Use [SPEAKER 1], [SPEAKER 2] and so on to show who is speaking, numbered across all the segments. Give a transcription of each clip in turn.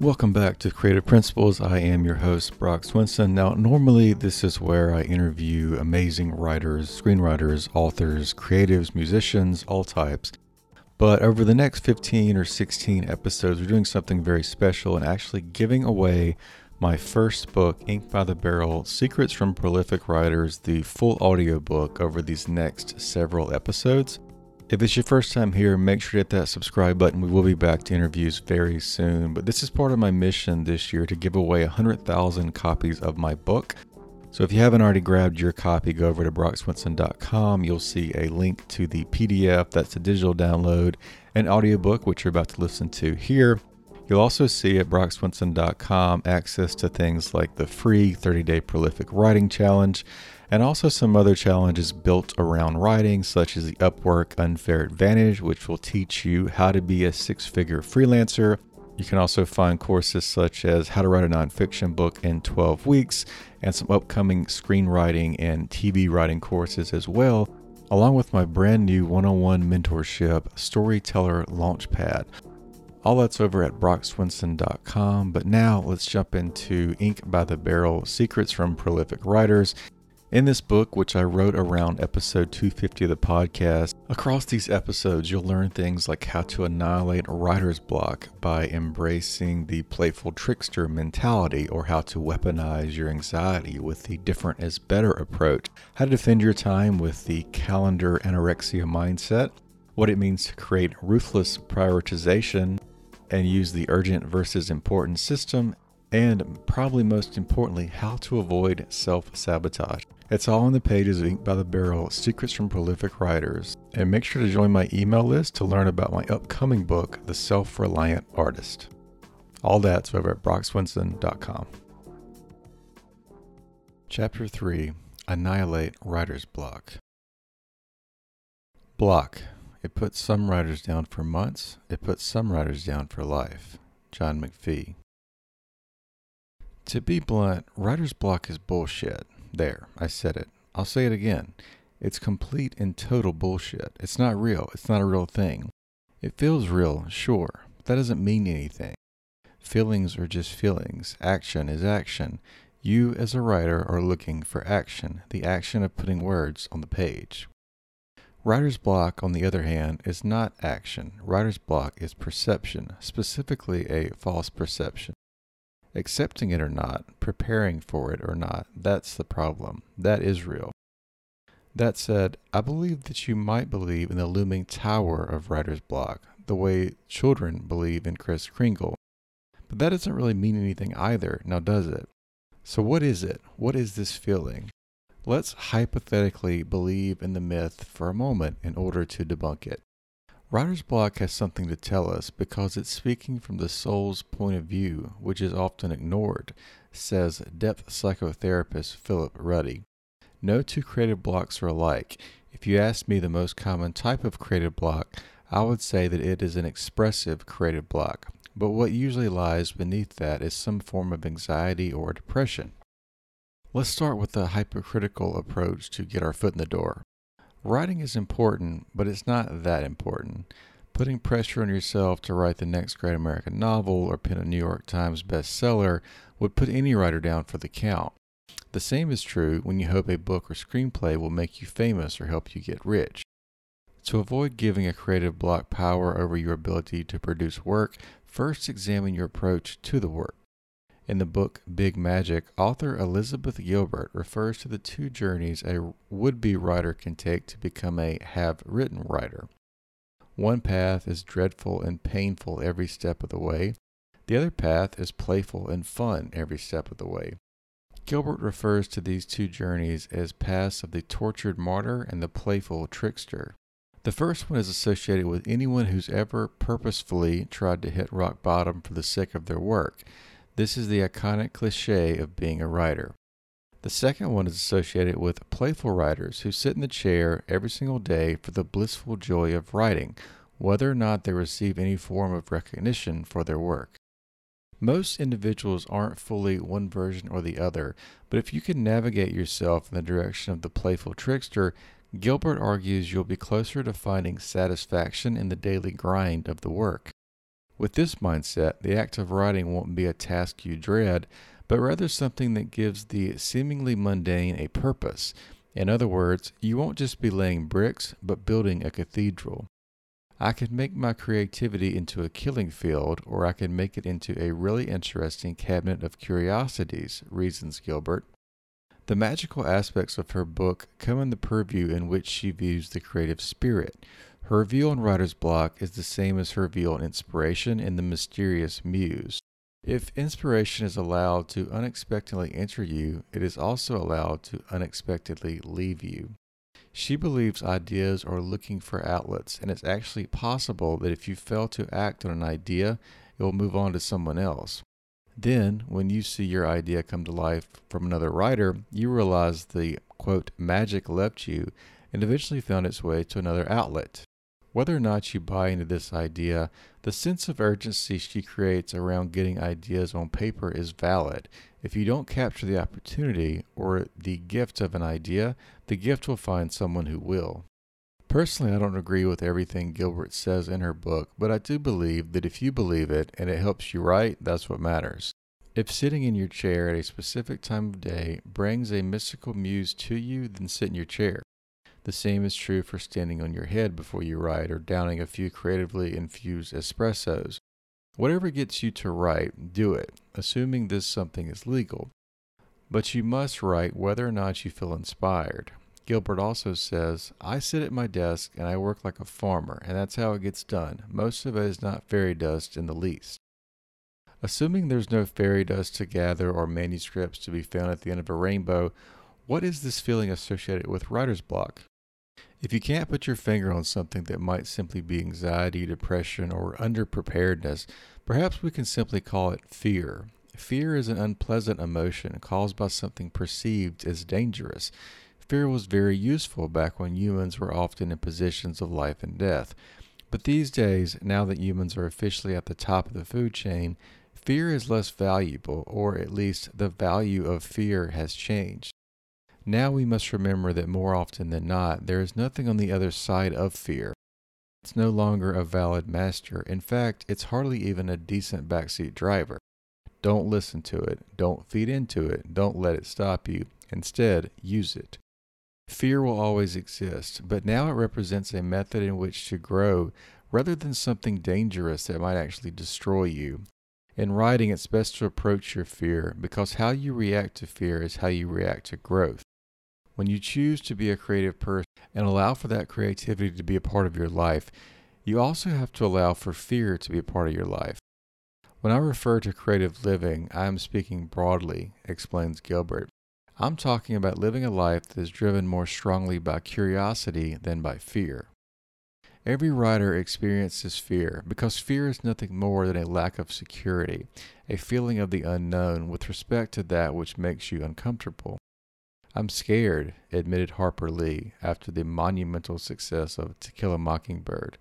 [SPEAKER 1] Welcome back to Creative Principles. I am your host, Brock Swinson. Now, normally this is where I interview amazing writers, screenwriters, authors, creatives, musicians, all types. But over the next 15 or 16 episodes, we're doing something very special and actually giving away my first book, Ink by the Barrel Secrets from Prolific Writers, the full audiobook over these next several episodes. If it's your first time here, make sure to hit that subscribe button. We will be back to interviews very soon. But this is part of my mission this year to give away 100,000 copies of my book. So if you haven't already grabbed your copy, go over to brockswinson.com. You'll see a link to the PDF, that's a digital download, and audiobook, which you're about to listen to here. You'll also see at brockswinson.com access to things like the free 30 day prolific writing challenge and also some other challenges built around writing, such as the Upwork Unfair Advantage, which will teach you how to be a six figure freelancer. You can also find courses such as how to write a nonfiction book in 12 weeks and some upcoming screenwriting and TV writing courses as well, along with my brand new one on one mentorship, Storyteller Launchpad. All that's over at brockswinson.com. But now let's jump into Ink by the Barrel Secrets from Prolific Writers. In this book, which I wrote around episode 250 of the podcast, across these episodes, you'll learn things like how to annihilate writer's block by embracing the playful trickster mentality, or how to weaponize your anxiety with the different is better approach, how to defend your time with the calendar anorexia mindset, what it means to create ruthless prioritization and use the urgent versus important system, and probably most importantly, how to avoid self sabotage. It's all on the pages of Ink by the Barrel Secrets from Prolific Writers. And make sure to join my email list to learn about my upcoming book, The Self Reliant Artist. All that's over at brockswinson.com. Chapter 3 Annihilate Writer's Block. Block. It puts some writers down for months, it puts some writers down for life. John McPhee. To be blunt, writer's block is bullshit. There, I said it. I'll say it again. It's complete and total bullshit. It's not real. It's not a real thing. It feels real, sure, but that doesn't mean anything. Feelings are just feelings. Action is action. You, as a writer, are looking for action, the action of putting words on the page. Writer's block, on the other hand, is not action. Writer's block is perception, specifically a false perception. Accepting it or not, preparing for it or not, that's the problem. That is real. That said, I believe that you might believe in the looming tower of writer's block, the way children believe in Kris Kringle. But that doesn't really mean anything either, now does it? So, what is it? What is this feeling? Let's hypothetically believe in the myth for a moment in order to debunk it. Writer's block has something to tell us because it's speaking from the soul's point of view, which is often ignored, says depth psychotherapist Philip Ruddy. No two creative blocks are alike. If you ask me the most common type of creative block, I would say that it is an expressive creative block, but what usually lies beneath that is some form of anxiety or depression. Let's start with a hypercritical approach to get our foot in the door. Writing is important, but it's not that important. Putting pressure on yourself to write the next great American novel or pen a New York Times bestseller would put any writer down for the count. The same is true when you hope a book or screenplay will make you famous or help you get rich. To avoid giving a creative block power over your ability to produce work, first examine your approach to the work. In the book Big Magic, author Elizabeth Gilbert refers to the two journeys a would be writer can take to become a have written writer. One path is dreadful and painful every step of the way, the other path is playful and fun every step of the way. Gilbert refers to these two journeys as paths of the tortured martyr and the playful trickster. The first one is associated with anyone who's ever purposefully tried to hit rock bottom for the sake of their work. This is the iconic cliche of being a writer. The second one is associated with playful writers who sit in the chair every single day for the blissful joy of writing, whether or not they receive any form of recognition for their work. Most individuals aren't fully one version or the other, but if you can navigate yourself in the direction of the playful trickster, Gilbert argues you'll be closer to finding satisfaction in the daily grind of the work. With this mindset, the act of writing won't be a task you dread, but rather something that gives the seemingly mundane a purpose. In other words, you won't just be laying bricks, but building a cathedral. I could make my creativity into a killing field, or I could make it into a really interesting cabinet of curiosities, reasons Gilbert. The magical aspects of her book come in the purview in which she views the creative spirit. Her view on writer's block is the same as her view on inspiration and the mysterious muse. If inspiration is allowed to unexpectedly enter you, it is also allowed to unexpectedly leave you. She believes ideas are looking for outlets, and it's actually possible that if you fail to act on an idea, it will move on to someone else. Then, when you see your idea come to life from another writer, you realize the quote magic left you and eventually found its way to another outlet. Whether or not you buy into this idea, the sense of urgency she creates around getting ideas on paper is valid. If you don't capture the opportunity or the gift of an idea, the gift will find someone who will. Personally, I don't agree with everything Gilbert says in her book, but I do believe that if you believe it and it helps you write, that's what matters. If sitting in your chair at a specific time of day brings a mystical muse to you, then sit in your chair. The same is true for standing on your head before you write or downing a few creatively infused espressos. Whatever gets you to write, do it, assuming this something is legal. But you must write whether or not you feel inspired. Gilbert also says, I sit at my desk and I work like a farmer, and that's how it gets done. Most of it is not fairy dust in the least. Assuming there's no fairy dust to gather or manuscripts to be found at the end of a rainbow, what is this feeling associated with writer's block? If you can't put your finger on something that might simply be anxiety, depression, or underpreparedness, perhaps we can simply call it fear. Fear is an unpleasant emotion caused by something perceived as dangerous. Fear was very useful back when humans were often in positions of life and death. But these days, now that humans are officially at the top of the food chain, fear is less valuable, or at least the value of fear has changed. Now we must remember that more often than not, there is nothing on the other side of fear. It's no longer a valid master. In fact, it's hardly even a decent backseat driver. Don't listen to it. Don't feed into it. Don't let it stop you. Instead, use it. Fear will always exist, but now it represents a method in which to grow rather than something dangerous that might actually destroy you. In writing, it's best to approach your fear because how you react to fear is how you react to growth. When you choose to be a creative person and allow for that creativity to be a part of your life, you also have to allow for fear to be a part of your life. When I refer to creative living, I am speaking broadly, explains Gilbert. I'm talking about living a life that is driven more strongly by curiosity than by fear. Every writer experiences fear because fear is nothing more than a lack of security, a feeling of the unknown with respect to that which makes you uncomfortable. I'm scared, admitted Harper Lee after the monumental success of To Kill a Mockingbird.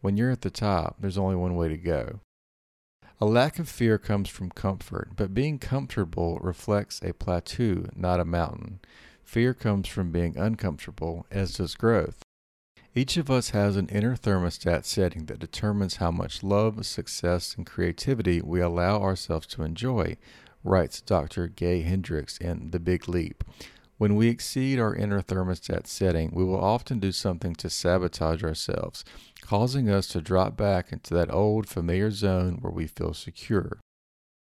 [SPEAKER 1] When you're at the top, there's only one way to go. A lack of fear comes from comfort, but being comfortable reflects a plateau, not a mountain. Fear comes from being uncomfortable, as does growth. Each of us has an inner thermostat setting that determines how much love, success, and creativity we allow ourselves to enjoy, writes Dr. Gay Hendricks in The Big Leap. When we exceed our inner thermostat setting, we will often do something to sabotage ourselves, causing us to drop back into that old familiar zone where we feel secure.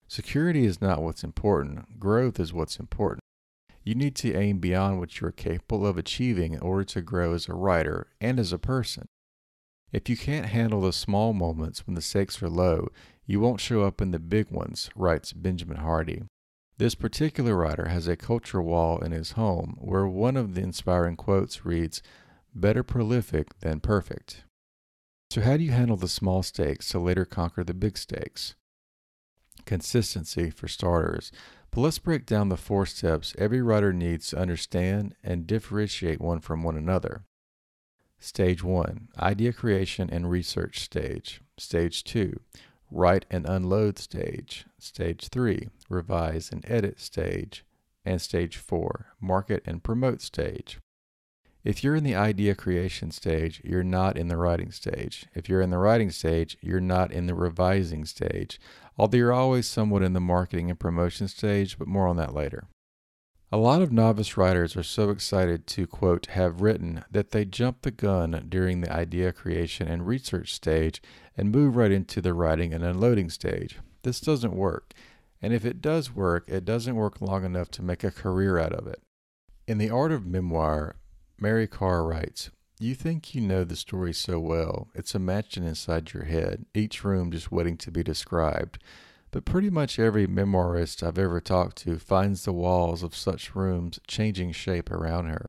[SPEAKER 1] Security is not what's important, growth is what's important. You need to aim beyond what you are capable of achieving in order to grow as a writer and as a person. If you can't handle the small moments when the stakes are low, you won't show up in the big ones, writes Benjamin Hardy. This particular writer has a culture wall in his home where one of the inspiring quotes reads, better prolific than perfect. So, how do you handle the small stakes to later conquer the big stakes? Consistency, for starters. But let's break down the four steps every writer needs to understand and differentiate one from one another. Stage 1 Idea creation and research stage. Stage 2 Write and unload stage. Stage 3 Revise and edit stage. And Stage 4 Market and promote stage. If you're in the idea creation stage, you're not in the writing stage. If you're in the writing stage, you're not in the revising stage, although you're always somewhat in the marketing and promotion stage, but more on that later. A lot of novice writers are so excited to, quote, have written that they jump the gun during the idea creation and research stage and move right into the writing and unloading stage. This doesn't work. And if it does work, it doesn't work long enough to make a career out of it. In The Art of Memoir, Mary Karr writes, You think you know the story so well, it's a mansion inside your head, each room just waiting to be described. But pretty much every memoirist I've ever talked to finds the walls of such rooms changing shape around her.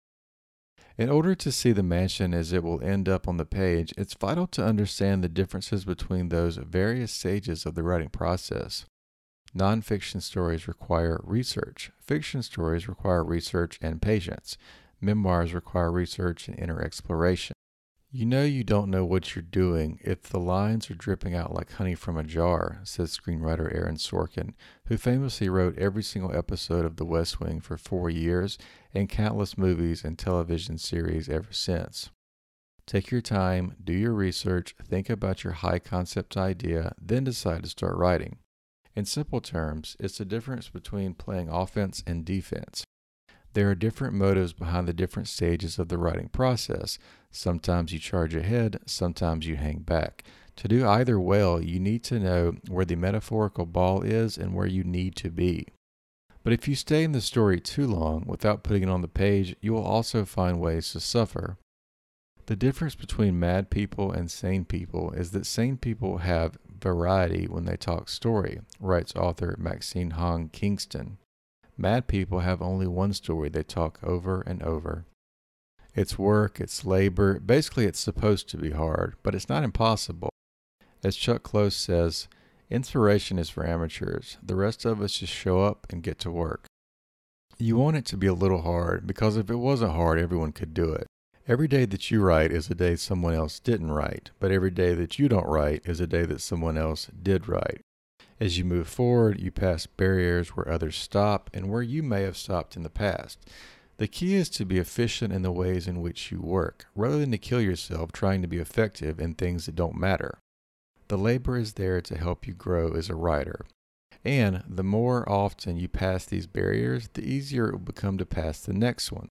[SPEAKER 1] In order to see the mansion as it will end up on the page, it's vital to understand the differences between those various stages of the writing process. Nonfiction stories require research, fiction stories require research and patience. Memoirs require research and inner exploration. You know you don't know what you're doing if the lines are dripping out like honey from a jar, says screenwriter Aaron Sorkin, who famously wrote every single episode of The West Wing for four years and countless movies and television series ever since. Take your time, do your research, think about your high concept idea, then decide to start writing. In simple terms, it's the difference between playing offense and defense. There are different motives behind the different stages of the writing process. Sometimes you charge ahead, sometimes you hang back. To do either well, you need to know where the metaphorical ball is and where you need to be. But if you stay in the story too long without putting it on the page, you will also find ways to suffer. The difference between mad people and sane people is that sane people have variety when they talk story, writes author Maxine Hong Kingston. Mad people have only one story they talk over and over. It's work, it's labor, basically, it's supposed to be hard, but it's not impossible. As Chuck Close says, inspiration is for amateurs. The rest of us just show up and get to work. You want it to be a little hard because if it wasn't hard, everyone could do it. Every day that you write is a day someone else didn't write, but every day that you don't write is a day that someone else did write. As you move forward, you pass barriers where others stop and where you may have stopped in the past. The key is to be efficient in the ways in which you work, rather than to kill yourself trying to be effective in things that don't matter. The labor is there to help you grow as a writer. And the more often you pass these barriers, the easier it will become to pass the next one.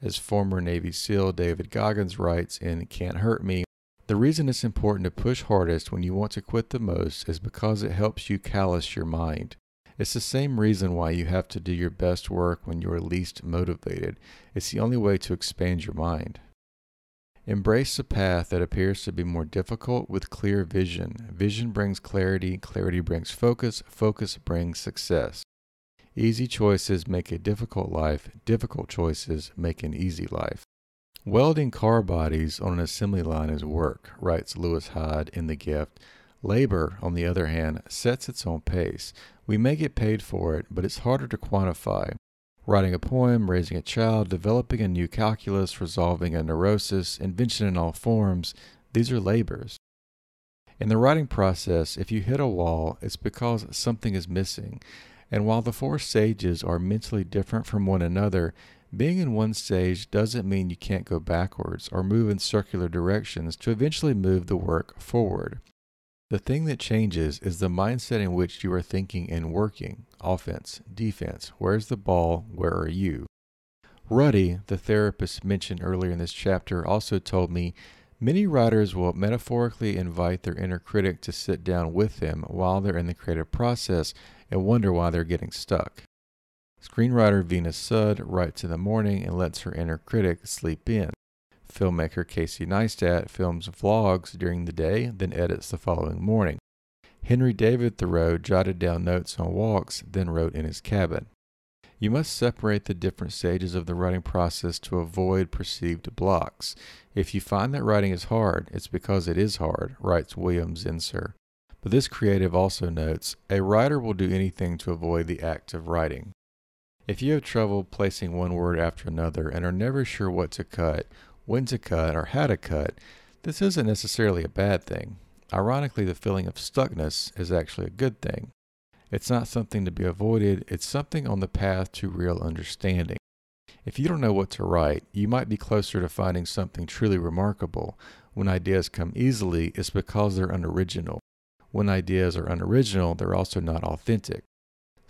[SPEAKER 1] As former Navy SEAL David Goggins writes in Can't Hurt Me, the reason it's important to push hardest when you want to quit the most is because it helps you callous your mind. It's the same reason why you have to do your best work when you are least motivated. It's the only way to expand your mind. Embrace a path that appears to be more difficult with clear vision. Vision brings clarity, clarity brings focus, focus brings success. Easy choices make a difficult life, difficult choices make an easy life. Welding car bodies on an assembly line is work, writes Lewis Hyde in The Gift. Labor, on the other hand, sets its own pace. We may get paid for it, but it's harder to quantify. Writing a poem, raising a child, developing a new calculus, resolving a neurosis, invention in all forms, these are labors. In the writing process, if you hit a wall, it's because something is missing. And while the four stages are mentally different from one another, being in one stage doesn't mean you can't go backwards or move in circular directions to eventually move the work forward. The thing that changes is the mindset in which you are thinking and working offense, defense. Where's the ball? Where are you? Ruddy, the therapist mentioned earlier in this chapter, also told me many writers will metaphorically invite their inner critic to sit down with them while they're in the creative process and wonder why they're getting stuck. Screenwriter Venus Sud writes in the morning and lets her inner critic sleep in. Filmmaker Casey Neistat films vlogs during the day, then edits the following morning. Henry David Thoreau jotted down notes on walks, then wrote in his cabin. You must separate the different stages of the writing process to avoid perceived blocks. If you find that writing is hard, it's because it is hard, writes William Zinsser. But this creative also notes a writer will do anything to avoid the act of writing. If you have trouble placing one word after another and are never sure what to cut, when to cut, or how to cut, this isn't necessarily a bad thing. Ironically, the feeling of stuckness is actually a good thing. It's not something to be avoided, it's something on the path to real understanding. If you don't know what to write, you might be closer to finding something truly remarkable. When ideas come easily, it's because they're unoriginal. When ideas are unoriginal, they're also not authentic.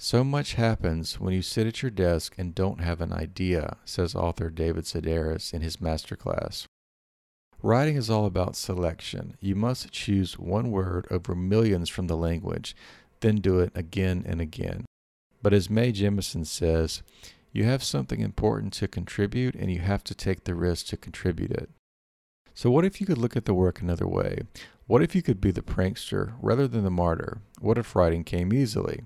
[SPEAKER 1] So much happens when you sit at your desk and don't have an idea, says author David Sedaris in his masterclass. Writing is all about selection. You must choose one word over millions from the language then do it again and again. But as Mae Jemison says, you have something important to contribute and you have to take the risk to contribute it. So, what if you could look at the work another way? What if you could be the prankster rather than the martyr? What if writing came easily?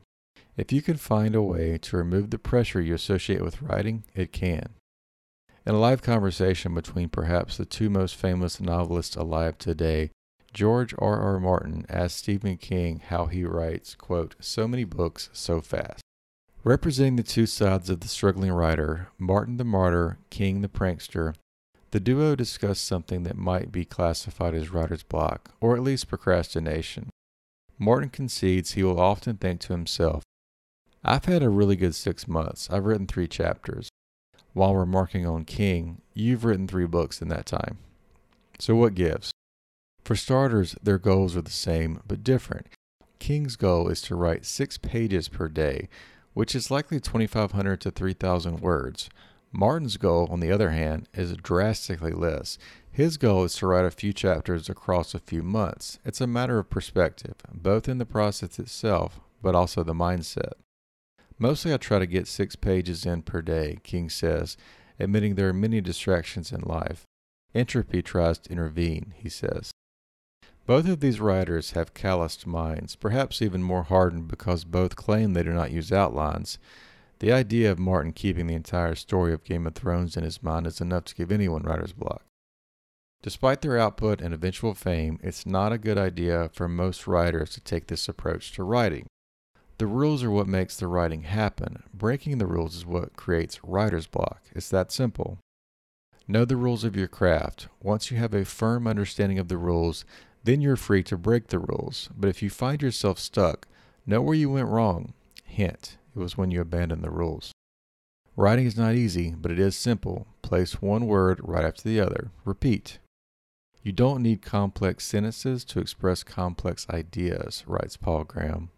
[SPEAKER 1] If you can find a way to remove the pressure you associate with writing, it can. In a live conversation between perhaps the two most famous novelists alive today, George R. R. Martin asked Stephen King how he writes, quote, so many books so fast. Representing the two sides of the struggling writer, Martin the martyr, King the prankster, the duo discussed something that might be classified as writer's block, or at least procrastination. Martin concedes he will often think to himself, I've had a really good six months. I've written three chapters. While remarking on King, you've written three books in that time. So what gives? For starters, their goals are the same but different. King's goal is to write six pages per day, which is likely 2,500 to 3,000 words. Martin's goal, on the other hand, is drastically less. His goal is to write a few chapters across a few months. It's a matter of perspective, both in the process itself, but also the mindset. Mostly I try to get six pages in per day, King says, admitting there are many distractions in life. Entropy tries to intervene, he says. Both of these writers have calloused minds, perhaps even more hardened because both claim they do not use outlines. The idea of Martin keeping the entire story of Game of Thrones in his mind is enough to give anyone writer's block. Despite their output and eventual fame, it's not a good idea for most writers to take this approach to writing. The rules are what makes the writing happen. Breaking the rules is what creates writer's block. It's that simple. Know the rules of your craft. Once you have a firm understanding of the rules, then you're free to break the rules. But if you find yourself stuck, know where you went wrong. Hint, it was when you abandoned the rules. Writing is not easy, but it is simple. Place one word right after the other. Repeat. You don't need complex sentences to express complex ideas, writes Paul Graham.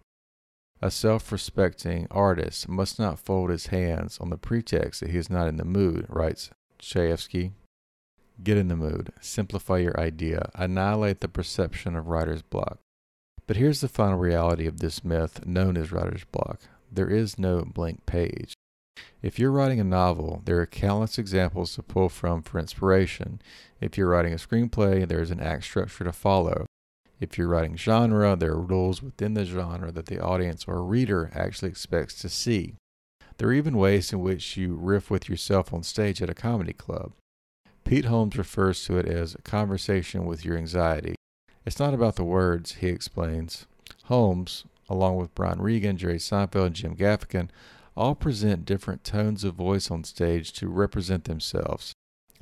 [SPEAKER 1] A self respecting artist must not fold his hands on the pretext that he is not in the mood, writes Chayefsky. Get in the mood, simplify your idea, annihilate the perception of writer's block. But here's the final reality of this myth known as writer's block there is no blank page. If you're writing a novel, there are countless examples to pull from for inspiration. If you're writing a screenplay, there's an act structure to follow. If you're writing genre, there are rules within the genre that the audience or reader actually expects to see. There are even ways in which you riff with yourself on stage at a comedy club. Pete Holmes refers to it as a conversation with your anxiety. It's not about the words, he explains. Holmes, along with Brian Regan, Jerry Seinfeld, and Jim Gaffigan, all present different tones of voice on stage to represent themselves,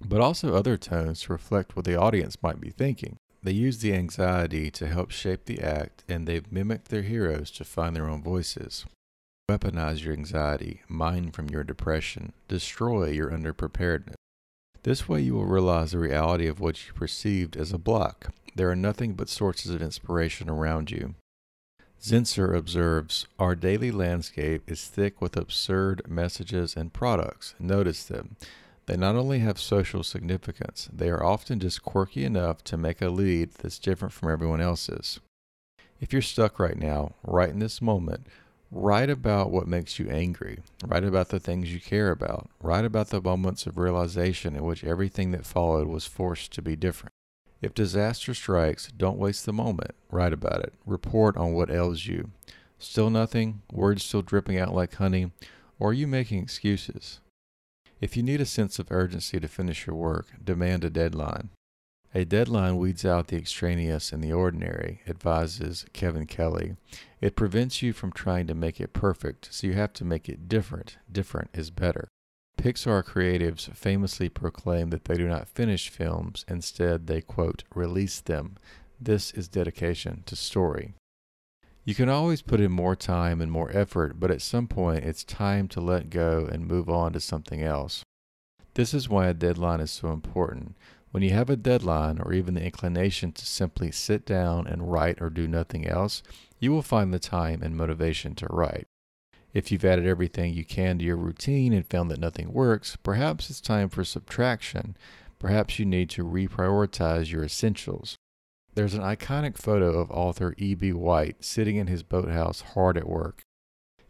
[SPEAKER 1] but also other tones to reflect what the audience might be thinking. They use the anxiety to help shape the act, and they've mimicked their heroes to find their own voices. Weaponize your anxiety, mine from your depression, destroy your underpreparedness. This way, you will realize the reality of what you perceived as a block. There are nothing but sources of inspiration around you. Zinsser observes Our daily landscape is thick with absurd messages and products. Notice them. They not only have social significance, they are often just quirky enough to make a lead that's different from everyone else's. If you're stuck right now, right in this moment, Write about what makes you angry. Write about the things you care about. Write about the moments of realization in which everything that followed was forced to be different. If disaster strikes, don't waste the moment. Write about it. Report on what ails you. Still nothing? Words still dripping out like honey? Or are you making excuses? If you need a sense of urgency to finish your work, demand a deadline. A deadline weeds out the extraneous and the ordinary, advises Kevin Kelly. It prevents you from trying to make it perfect, so you have to make it different. Different is better. Pixar creatives famously proclaim that they do not finish films, instead, they quote, release them. This is dedication to story. You can always put in more time and more effort, but at some point it's time to let go and move on to something else. This is why a deadline is so important. When you have a deadline or even the inclination to simply sit down and write or do nothing else, you will find the time and motivation to write. If you've added everything you can to your routine and found that nothing works, perhaps it's time for subtraction. Perhaps you need to reprioritize your essentials. There's an iconic photo of author E.B. White sitting in his boathouse hard at work.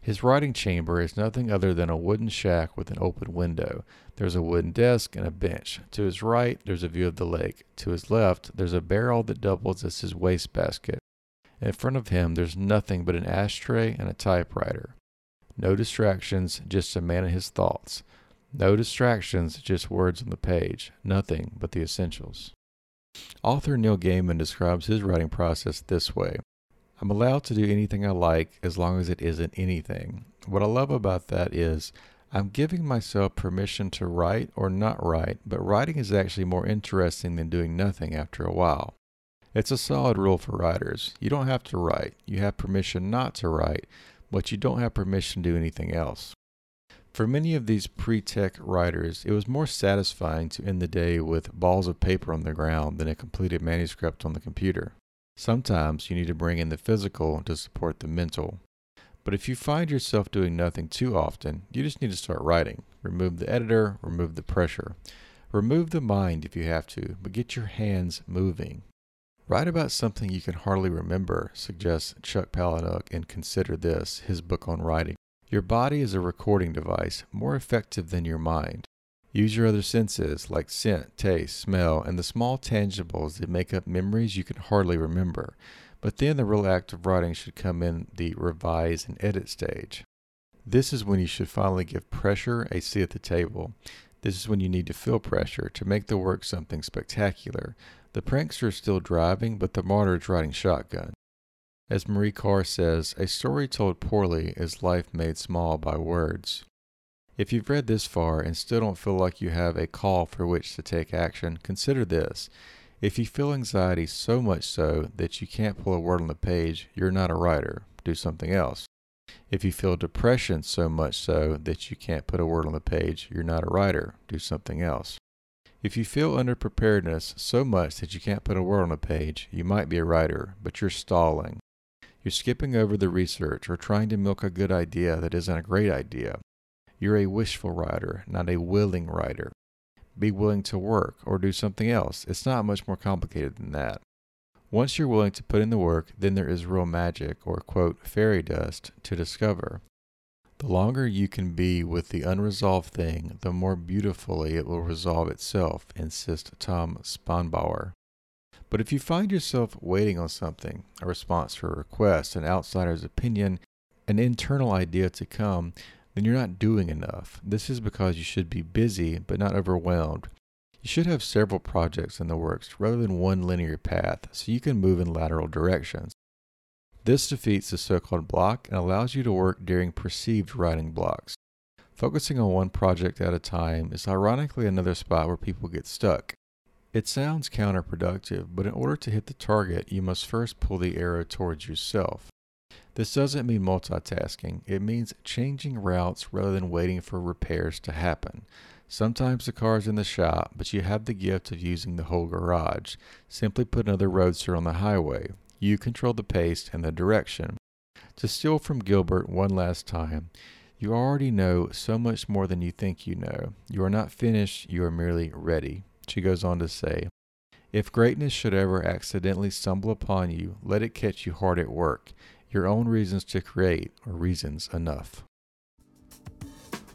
[SPEAKER 1] His writing chamber is nothing other than a wooden shack with an open window. There's a wooden desk and a bench. To his right, there's a view of the lake. To his left, there's a barrel that doubles as his wastebasket. In front of him, there's nothing but an ashtray and a typewriter. No distractions, just a man and his thoughts. No distractions, just words on the page. Nothing but the essentials. Author Neil Gaiman describes his writing process this way I'm allowed to do anything I like as long as it isn't anything. What I love about that is I'm giving myself permission to write or not write, but writing is actually more interesting than doing nothing after a while. It's a solid rule for writers. You don't have to write. You have permission not to write, but you don't have permission to do anything else. For many of these pre tech writers, it was more satisfying to end the day with balls of paper on the ground than a completed manuscript on the computer. Sometimes you need to bring in the physical to support the mental. But if you find yourself doing nothing too often, you just need to start writing. Remove the editor, remove the pressure. Remove the mind if you have to, but get your hands moving. Write about something you can hardly remember, suggests Chuck Palahniuk in Consider This, his book on writing. Your body is a recording device, more effective than your mind. Use your other senses like scent, taste, smell, and the small tangibles that make up memories you can hardly remember. But then the real act of writing should come in the revise and edit stage. This is when you should finally give pressure a seat at the table. This is when you need to feel pressure to make the work something spectacular. The prankster is still driving, but the martyr is riding shotgun. As Marie Karr says, a story told poorly is life made small by words. If you've read this far and still don't feel like you have a call for which to take action, consider this. If you feel anxiety so much so that you can't pull a word on the page, you're not a writer. Do something else. If you feel depression so much so that you can't put a word on the page, you're not a writer. Do something else. If you feel underpreparedness so much that you can't put a word on a page, you might be a writer, but you're stalling. You're skipping over the research or trying to milk a good idea that isn't a great idea. You're a wishful writer, not a willing writer. Be willing to work or do something else. It's not much more complicated than that. Once you're willing to put in the work, then there is real magic, or quote, fairy dust, to discover. The longer you can be with the unresolved thing, the more beautifully it will resolve itself, insists Tom Spanbauer. But if you find yourself waiting on something, a response to a request, an outsider's opinion, an internal idea to come, then you're not doing enough. This is because you should be busy but not overwhelmed. You should have several projects in the works rather than one linear path so you can move in lateral directions. This defeats the so called block and allows you to work during perceived writing blocks. Focusing on one project at a time is ironically another spot where people get stuck. It sounds counterproductive, but in order to hit the target, you must first pull the arrow towards yourself. This doesn't mean multitasking, it means changing routes rather than waiting for repairs to happen. Sometimes the car's in the shop, but you have the gift of using the whole garage. Simply put another roadster on the highway. You control the pace and the direction. To steal from Gilbert one last time, you already know so much more than you think you know. You are not finished, you are merely ready. She goes on to say, If greatness should ever accidentally stumble upon you, let it catch you hard at work. Your own reasons to create are reasons enough.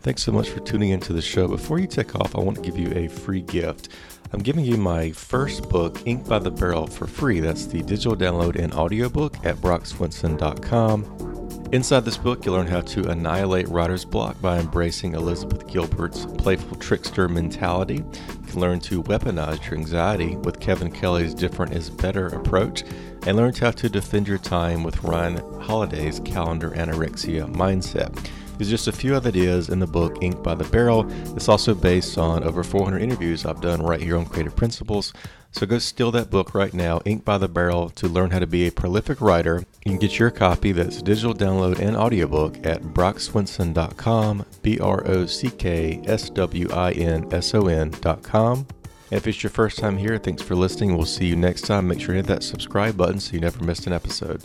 [SPEAKER 1] Thanks so much for tuning into the show. Before you take off, I want to give you a free gift. I'm giving you my first book, Ink by the Barrel, for free. That's the digital download and audiobook at brockswinson.com. Inside this book, you'll learn how to annihilate writer's block by embracing Elizabeth Gilbert's playful trickster mentality. Can learn to weaponize your anxiety with Kevin Kelly's different is better approach, and learn how to defend your time with Ryan Holiday's calendar anorexia mindset. There's just a few other ideas in the book Ink by the Barrel. It's also based on over 400 interviews I've done right here on Creative Principles. So go steal that book right now, Ink by the Barrel, to learn how to be a prolific writer. You can get your copy that's digital download and audiobook at brockswinson.com, B R O C K S W I N S O N.com. If it's your first time here, thanks for listening. We'll see you next time. Make sure to hit that subscribe button so you never miss an episode.